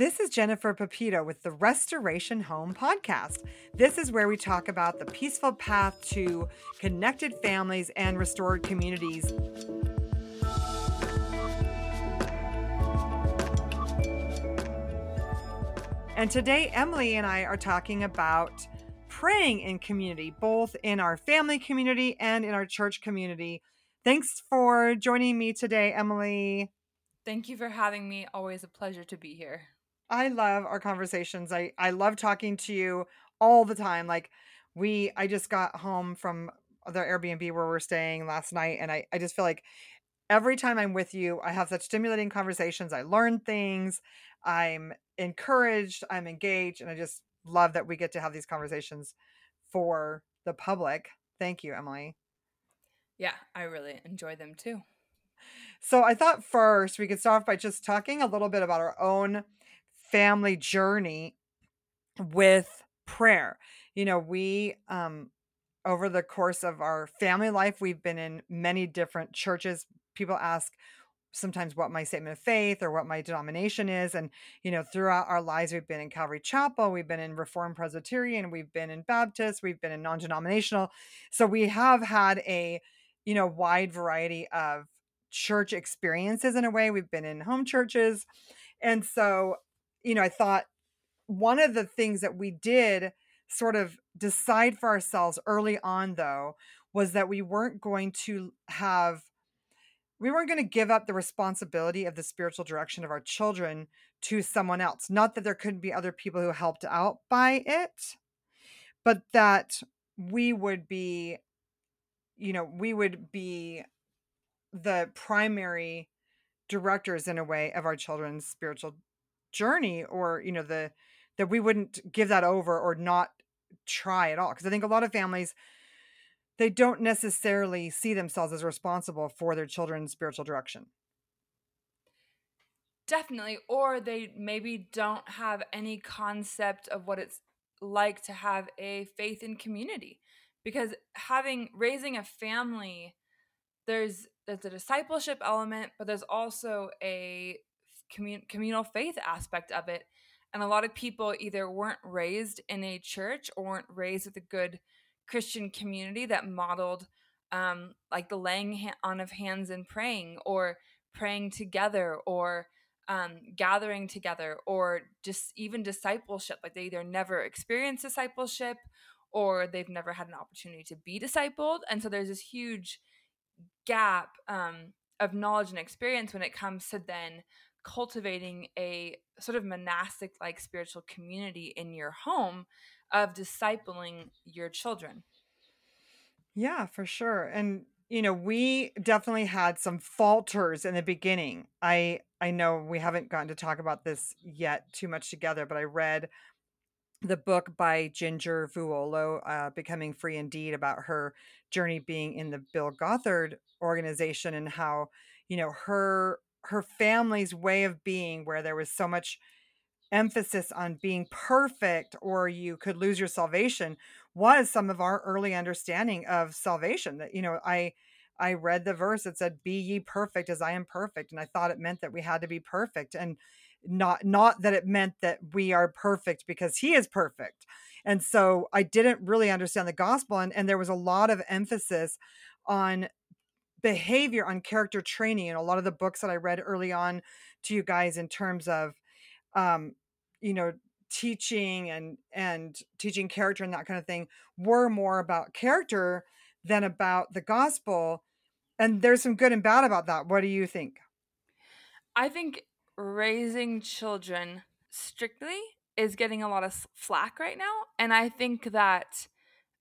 This is Jennifer Pepito with the Restoration Home Podcast. This is where we talk about the peaceful path to connected families and restored communities. And today, Emelie and I are talking about praying in community, both in our family community and in our church community. Thanks for joining me today, Emelie. Thank you for having me. Always a pleasure to be here. I love our conversations. I I love talking to you all the time. Like we I just got home from the Airbnb where we're staying last night and I I just feel like every time I'm with you, I have such stimulating conversations. I learn things. I'm encouraged, I'm engaged, and I just love that we get to have these conversations for the public. Thank you, Emelie. Yeah, I really enjoy them too. So I thought first we could start off by just talking a little bit about our own family journey with prayer. You know, we um over the course of our family life, we've been in many different churches. People ask sometimes what my statement of faith or what my denomination is and you know throughout our lives we've been in calvary chapel we've been in reformed presbyterian we've been in baptist we've been in non-denominational so we have had a you know wide variety of church experiences in a way we've been in home churches and so you know, I thought one of the things that we did sort of decide for ourselves early on, though, was that we weren't going to have, we weren't going to give up the responsibility of the spiritual direction of our children to someone else. Not that there couldn't be other people who helped out by it, but that we would be, you know, we would be the primary directors in a way of our children's spiritual journey or you know the that we wouldn't give that over or not try at all because i think a lot of families they don't necessarily see themselves as responsible for their children's spiritual direction. Definitely or they maybe don't have any concept of what it's like to have a faith in community because having raising a family there's there's a discipleship element but there's also a commun- communal faith aspect of it. And a lot of people either weren't raised in a church or weren't raised with a good Christian community that modeled um, like the laying on of hands and praying or praying together or um, gathering together or just even discipleship. Like they either never experienced discipleship or they've never had an opportunity to be discipled. And so there's this huge gap um, of knowledge and experience when it comes to then cultivating a sort of monastic like spiritual community in your home of discipling your children. Yeah, for sure. And you know, we definitely had some falters in the beginning. I I know we haven't gotten to talk about this yet too much together, but I read the book by Jinger Vuolo, uh, Becoming Free Indeed, about her journey being in the Bill Gothard organization and how, you know, her her family's way of being where there was so much emphasis on being perfect or you could lose your salvation was some of our early understanding of salvation that you know i i read the verse that said be ye perfect as i am perfect and i thought it meant that we had to be perfect and not not that it meant that we are perfect because he is perfect. And so i didn't really understand the gospel and, and there was a lot of emphasis on behavior on character training and a lot of the books that I read early on to you guys in terms of um you know teaching and and teaching character and that kind of thing were more about character than about the gospel and there's some good and bad about that. What do you think? I think raising children strictly is getting a lot of flack right now and i think that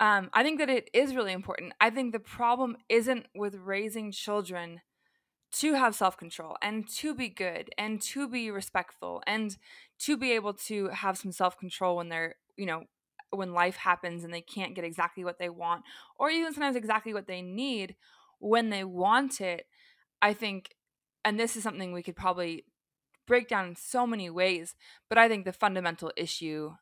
um, I think that it is really important. I think the problem isn't with raising children to have self control and to be good and to be respectful and to be able to have some self control when they're, you know, when life happens and they can't get exactly what they want or even sometimes exactly what they need when they want it. I think, and this is something we could probably break down in so many ways, but I think the fundamental issue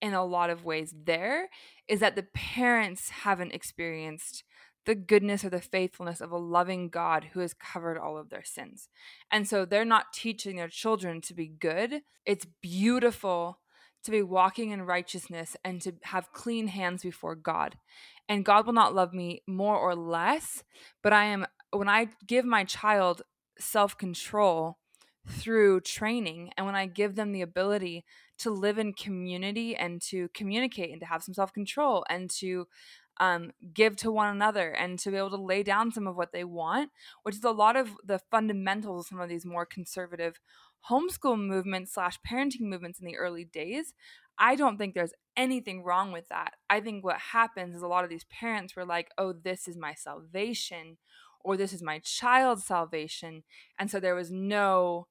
in a lot of ways there is that the parents haven't experienced the goodness or the faithfulness of a loving God who has covered all of their sins. And so they're not teaching their children to be good. It's beautiful to be walking in righteousness and to have clean hands before God. And God will not love me more or less, but I am, when I give my child self control through training and when I give them the ability to live in community and to communicate and to have some self control and to um, give to one another and to be able to lay down some of what they want, which is a lot of the fundamentals of some of these more conservative homeschool movements slash parenting movements in the early days. I don't think there's anything wrong with that. I think what happens is a lot of these parents were like, oh, this is my salvation or this is my child's salvation. And so there was no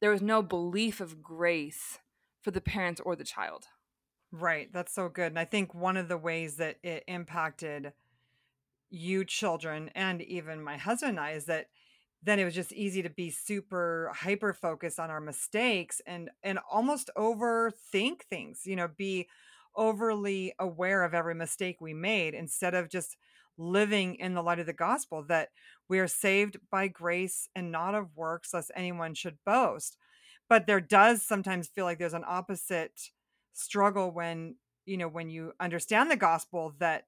there was no belief of grace for the parents or the child. Right. That's so good. And I think one of the ways that it impacted you children and even my husband and I is that then it was just easy to be super hyper focused on our mistakes and and almost overthink things, you know, be overly aware of every mistake we made instead of just living in the light of the gospel that we are saved by grace and not of works lest anyone should boast. But there does sometimes feel like there's an opposite struggle when, you know, when you understand the gospel that,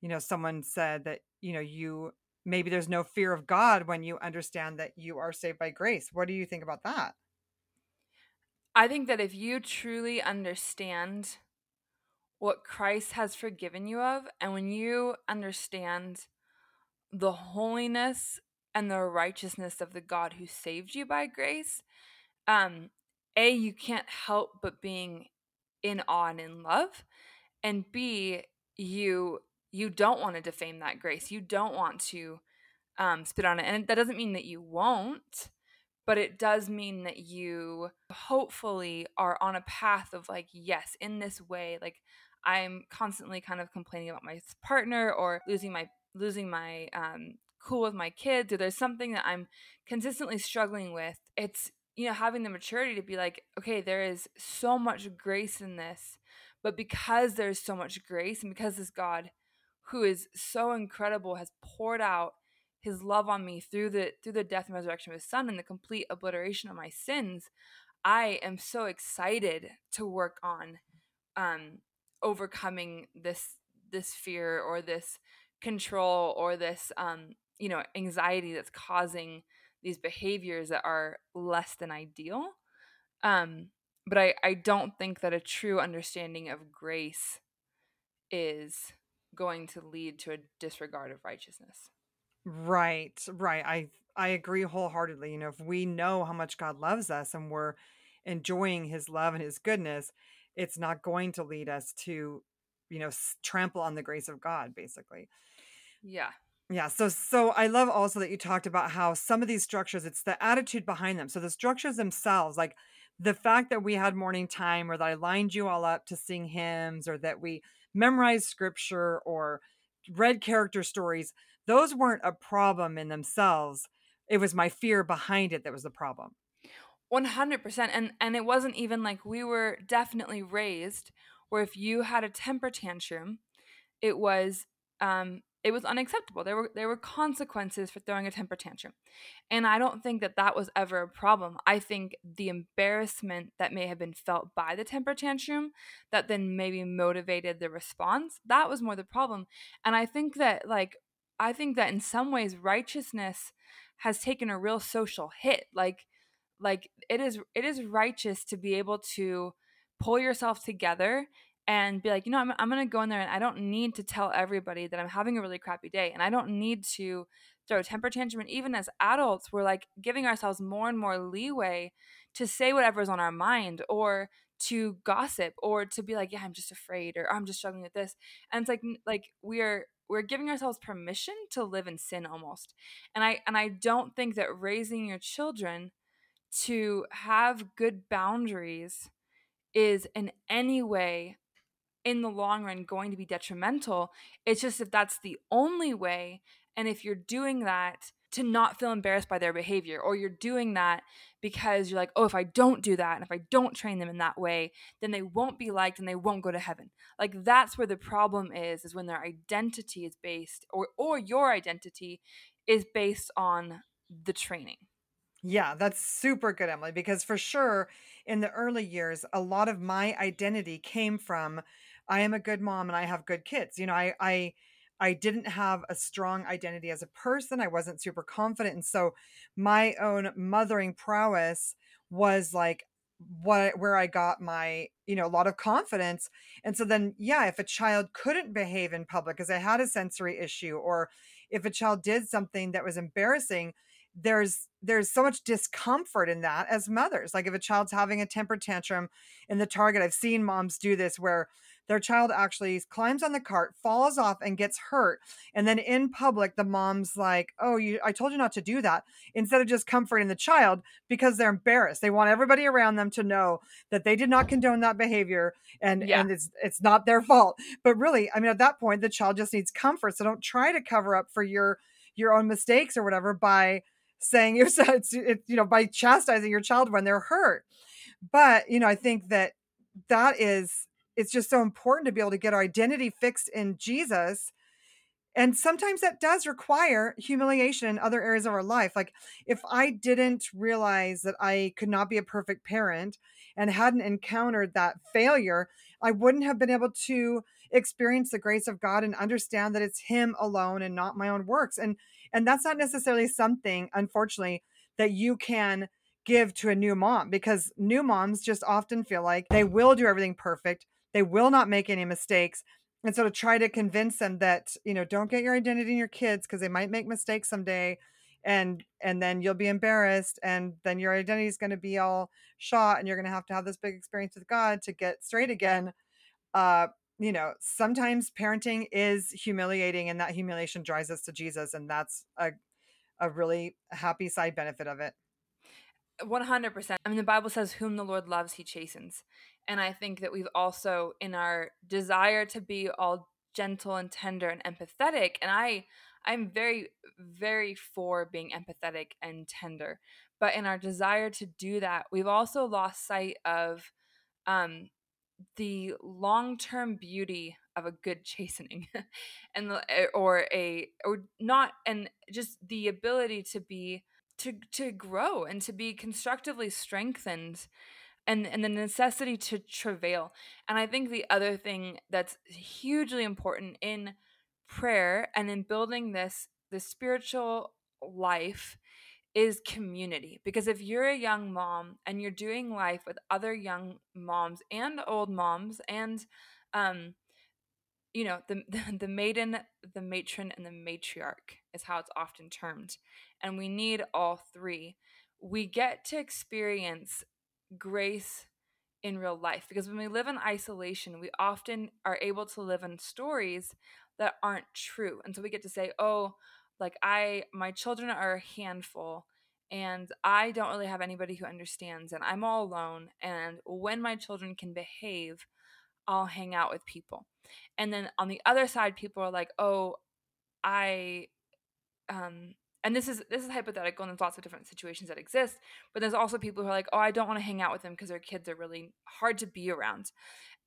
you know, someone said that, you know, you maybe there's no fear of God when you understand that you are saved by grace. What do you think about that? I think that if you truly understand what Christ has forgiven you of, and when you understand the holiness and the righteousness of the God who saved you by grace, um, A, you can't help but being in awe and in love and b you you don't want to defame that grace you don't want to um, spit on it and that doesn't mean that you won't but it does mean that you hopefully are on a path of like yes in this way like i'm constantly kind of complaining about my partner or losing my losing my um, cool with my kids or there's something that i'm consistently struggling with it's you know, having the maturity to be like, okay, there is so much grace in this, but because there's so much grace and because this God who is so incredible has poured out his love on me through the through the death and resurrection of his son and the complete obliteration of my sins, I am so excited to work on um overcoming this this fear or this control or this um you know anxiety that's causing these behaviors that are less than ideal. Um, but I, I don't think that a true understanding of grace is going to lead to a disregard of righteousness. Right, right. I I agree wholeheartedly. You know, if we know how much God loves us and we're enjoying his love and his goodness, it's not going to lead us to, you know, trample on the grace of God basically. Yeah. Yeah, so so I love also that you talked about how some of these structures, it's the attitude behind them. So the structures themselves, like the fact that we had morning time or that I lined you all up to sing hymns or that we memorized scripture or read character stories, those weren't a problem in themselves. It was my fear behind it that was the problem. 100% and and it wasn't even like we were definitely raised where if you had a temper tantrum, it was um it was unacceptable. There were there were consequences for throwing a temper tantrum. And I don't think that that was ever a problem. I think the embarrassment that may have been felt by the temper tantrum that then maybe motivated the response, that was more the problem. And I think that like I think that in some ways righteousness has taken a real social hit. Like like it is it is righteous to be able to pull yourself together and be like, you know, I'm, I'm going to go in there and I don't need to tell everybody that I'm having a really crappy day. And I don't need to throw a temper tantrum. And even as adults, we're like giving ourselves more and more leeway to say whatever's on our mind or to gossip or to be like, yeah, I'm just afraid or I'm just struggling with this. And it's like, like we're, we're giving ourselves permission to live in sin almost. And I, and I don't think that raising your children to have good boundaries is in any way in the long run going to be detrimental. It's just if that's the only way, and if you're doing that to not feel embarrassed by their behavior or you're doing that because you're like oh if i don't do that and if i don't train them in that way then they won't be liked and they won't go to heaven like that's where the problem is is when their identity is based or or your identity is based on the training yeah that's super good emelie because for sure in the early years a lot of my identity came from i am a good mom and i have good kids you know i i I didn't have a strong identity as a person. I wasn't super confident. And so my own mothering prowess was like what where I got my, you know, a lot of confidence. And so then yeah, if a child couldn't behave in public because I had a sensory issue or if a child did something that was embarrassing, there's there's so much discomfort in that as mothers. Like if a child's having a temper tantrum in the target, I've seen moms do this where their child actually climbs on the cart, falls off, and gets hurt. And then in public, the mom's like, Oh, you I told you not to do that. Instead of just comforting the child because they're embarrassed. They want everybody around them to know that they did not condone that behavior and, yeah. and it's it's not their fault. But really, I mean, at that point, the child just needs comfort. So don't try to cover up for your your own mistakes or whatever by saying it's, it, you know by chastising your child when they're hurt but you know i think that that is it's just so important to be able to get our identity fixed in Jesus. And sometimes that does require humiliation in other areas of our life. Like if I didn't realize that I could not be a perfect parent and hadn't encountered that failure, I wouldn't have been able to experience the grace of God and understand that it's him alone and not my own works. And and that's not necessarily something unfortunately that you can give to a new mom because new moms just often feel like they will do everything perfect they will not make any mistakes. And so to try to convince them that, you know, don't get your identity in your kids because they might make mistakes someday and and then you'll be embarrassed and then your identity is going to be all shot and you're going to have to have this big experience with God to get straight again. Uh you know, sometimes parenting is humiliating and that humiliation drives us to Jesus and that's a a really happy side benefit of it. 100%. I mean, the Bible says, Whom the Lord loves, he chastens. And I think that we've also, in our desire to be all gentle and tender and empathetic, and I, I'm very, very for being empathetic and tender. But in our desire to do that, we've also lost sight of um, the long-term beauty of a good chastening, and eh, or a or not, and just the ability to be to to grow and to be constructively strengthened and and the necessity to travail. And i think the other thing that's hugely important in prayer and in building this the spiritual life is community. Because if you're a young mom and you're doing life with other young moms and old moms and um you know the the maiden the matron and the matriarch is how it's often termed and we need all three we get to experience grace in real life because when we live in isolation we often are able to live in stories that aren't true. And so we get to say oh like i my children are a handful and i don't really have anybody who understands and i'm all alone and when my children can behave i'll hang out with people. And then on the other side people are like oh i um and this is this is hypothetical and there's lots of different situations that exist but there's also people who are like oh i don't want to hang out with them because their kids are really hard to be around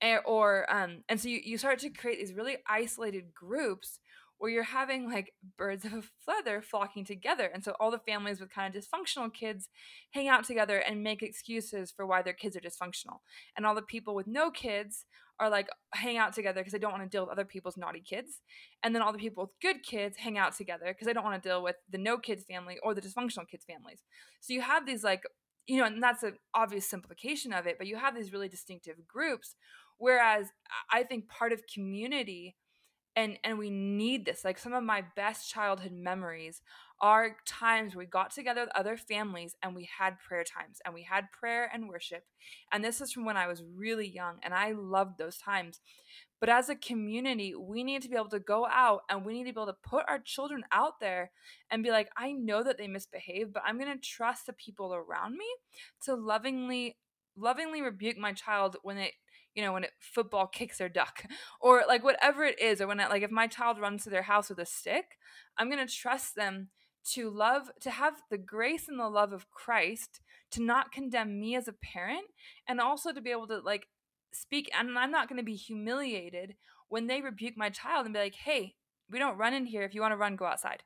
and, or um and so you, you start to create these really isolated groups where you're having like birds of a feather flocking together. And so all the families with kind of dysfunctional kids hang out together and make excuses for why their kids are dysfunctional. And all the people with no kids are like hang out together because they don't want to deal with other people's naughty kids. And then all the people with good kids hang out together because they don't want to deal with the no kids family or the dysfunctional kids families. So you have these like you know, and that's an obvious simplification of it, but you have these really distinctive groups. Whereas I think part of community and and we need this like some of my best childhood memories are times we got together with other families and we had prayer times and we had prayer and worship and this is from when i was really young and i loved those times. But as a community we need to be able to go out and we need to be able to put our children out there and be like i know that they misbehave but i'm going to trust the people around me to lovingly lovingly rebuke my child when it you know, when it football kicks their duck or like whatever it is, or when like if my child runs to their house with a stick, I'm going to trust them to love to have the grace and the love of Christ to not condemn me as a parent and also to be able to like speak and I'm not going to be humiliated when they rebuke my child and be like, "Hey, we don't run in here. If you want to run, go outside."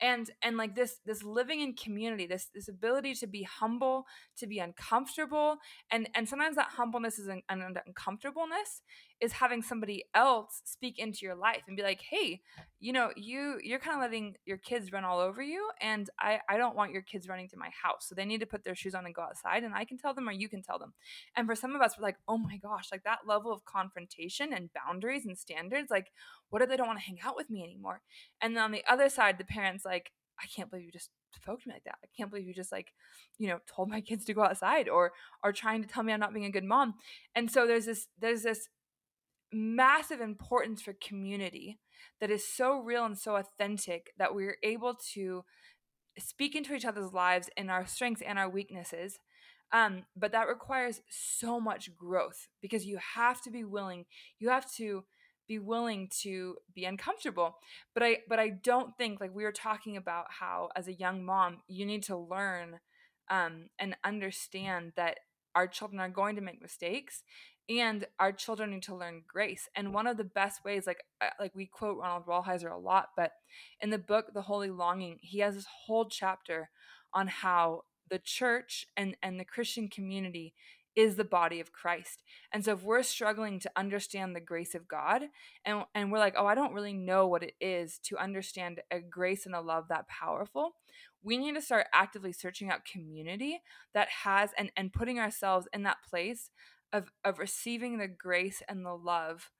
And and like this this living in community this this ability to be humble to be uncomfortable and and sometimes that humbleness is an, an uncomfortableness is having somebody else speak into your life and be like hey you know you you're kind of letting your kids run all over you and i i don't want your kids running to my house so they need to put their shoes on and go outside and i can tell them or you can tell them. And for some of us we're like oh my gosh like that level of confrontation and boundaries and standards like what if they don't want to hang out with me anymore? And then on the other side the parents like i can't believe you just spoke to me like that i can't believe you just like you know told my kids to go outside or are trying to tell me i'm not being a good mom and so there's this there's this massive importance for community that is so real and so authentic that we're able to speak into each other's lives and our strengths and our weaknesses. Um, but that requires so much growth because you have to be willing, you have to be willing to be uncomfortable. But I but I don't think like we were talking about how as a young mom, you need to learn um, and understand that our children are going to make mistakes and our children need to learn grace and one of the best ways like uh, like we quote ronald rolheiser a lot but in the book the holy longing he has this whole chapter on how the church and and the christian community is the body of Christ. And so if we're struggling to understand the grace of God and and we're like, "Oh, I don't really know what it is to understand a grace and a love that powerful." We need to start actively searching out community that has and and putting ourselves in that place of of receiving the grace and the love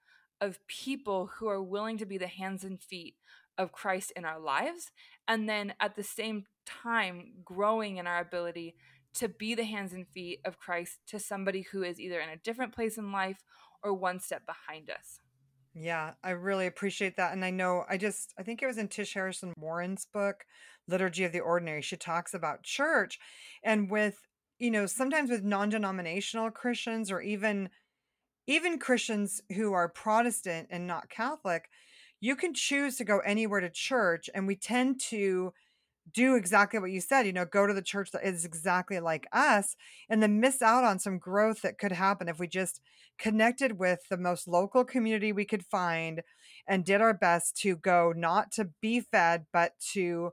of people who are willing to be the hands and feet of Christ in our lives and then at the same time growing in our ability to be the hands and feet of Christ to somebody who is either in a different place in life or one step behind us. Yeah, I really appreciate that. And I know I just I think it was in Tish Harrison Warren's book, Liturgy of the Ordinary. She talks about church and with you know, sometimes with non-denominational Christians or even even Christians who are Protestant and not Catholic, you can choose to go anywhere to church and we tend to do exactly what you said, you know, go to the church that is exactly like us and then miss out on some growth that could happen if we just connected with the most local community we could find and did our best to go not to be fed but to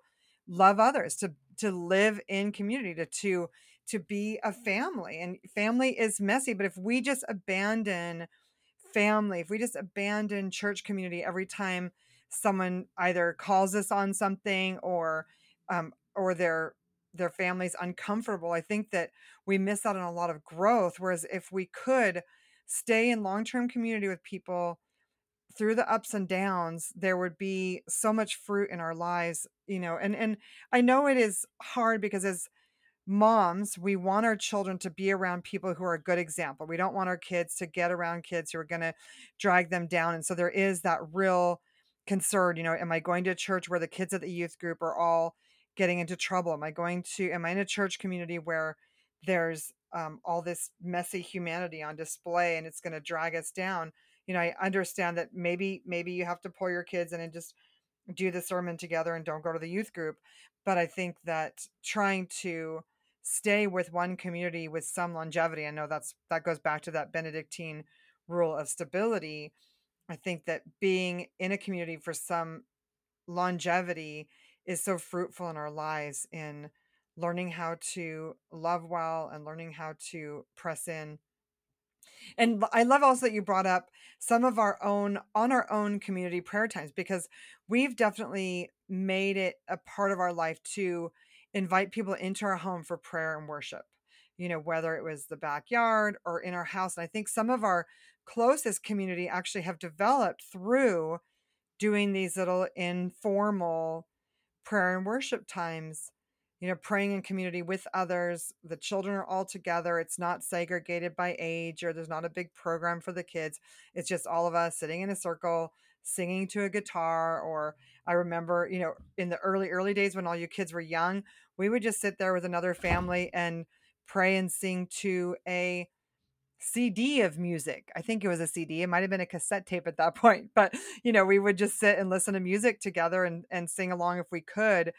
love others, to to live in community, to to to be a mm-hmm. family. And family is messy, but if we just abandon family, if we just abandon church community every time someone either calls us on something or um, or their their family's uncomfortable, I think that we miss out on a lot of growth. Whereas if we could stay in long term community with people through the ups and downs, there would be so much fruit in our lives, you know. And and I know it is hard because as moms, we want our children to be around people who are a good example. We don't want our kids to get around kids who are going to drag them down. And so there is that real concern, you know, am I going to a church where the kids at the youth group are all getting into trouble? Am I going to, am I in a church community where there's um, all this messy humanity on display and it's going to drag us down? You know, I understand that maybe, maybe you have to pull your kids in and just do the sermon together and don't go to the youth group. But I think that trying to, stay with one community with some longevity. I know that's that goes back to that Benedictine rule of stability. I think that being in a community for some longevity is so fruitful in our lives in learning how to love well and learning how to press in and I love also that you brought up some of our own on our own community prayer times because we've definitely made it a part of our life to invite people into our home for prayer and worship. You know, whether it was the backyard or in our house. And I think some of our closest community actually have developed through doing these little informal prayer and worship times you know, praying in community with others. The children are all together. It's not segregated by age or there's not a big program for the kids. It's just all of us sitting in a circle, singing to a guitar. Or I remember, you know, in the early, early days when all you kids were young, we would just sit there with another family and pray and sing to a CD of music. I think it was a CD. It might have been a cassette tape at that point, but you know, we would just sit and listen to music together and and sing along if we could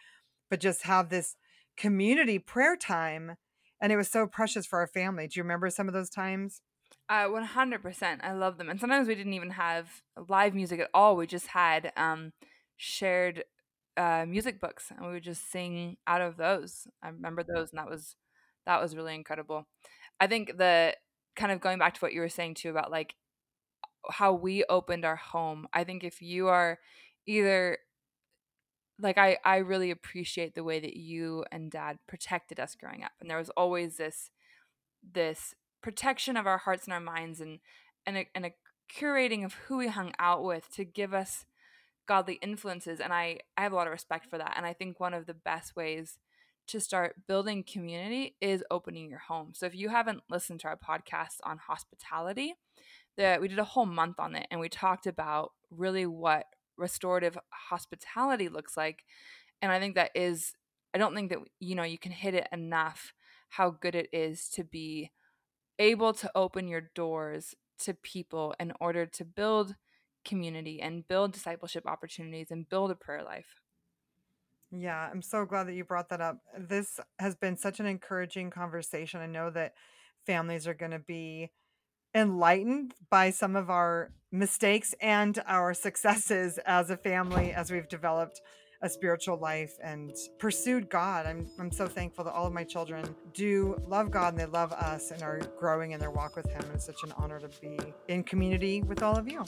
but just have this community prayer time. And it was so precious for our family. Do you remember some of those times? Uh, 100%. I love them. And sometimes we didn't even have live music at all. We just had um, shared uh, music books and we would just sing out of those. I remember those and that was that was really incredible. I think the kind of going back to what you were saying too about like how we opened our home. I think if you are either like I I really appreciate the way that you and dad protected us growing up. And there was always this this protection of our hearts and our minds and and a, and a curating of who we hung out with to give us godly influences and I I have a lot of respect for that and I think one of the best ways to start building community is opening your home. So if you haven't listened to our podcast on hospitality, that we did a whole month on it and we talked about really what restorative hospitality looks like and I think that is I don't think that you know you can hit it enough how good it is to be able to open your doors to people in order to build community and build discipleship opportunities and build a prayer life. Yeah, I'm so glad that you brought that up. This has been such an encouraging conversation. I know that families are going to be enlightened by some of our mistakes and our successes as a family as we've developed a spiritual life and pursued God. I'm, I'm so thankful that all of my children do love God and they love us and are growing in their walk with Him. And it's such an honor to be in community with all of you.